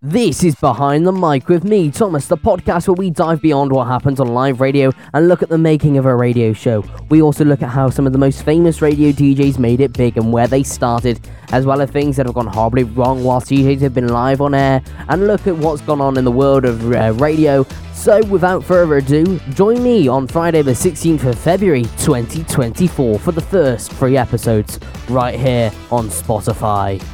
This is Behind the Mic with me, Thomas, the podcast where we dive beyond what happens on live radio and look at the making of a radio show. We also look at how some of the most famous radio DJs made it big and where they started, as well as things that have gone horribly wrong whilst DJs have been live on air, and look at what's gone on in the world of uh, radio. So, without further ado, join me on Friday, the 16th of February 2024 for the first three episodes right here on Spotify.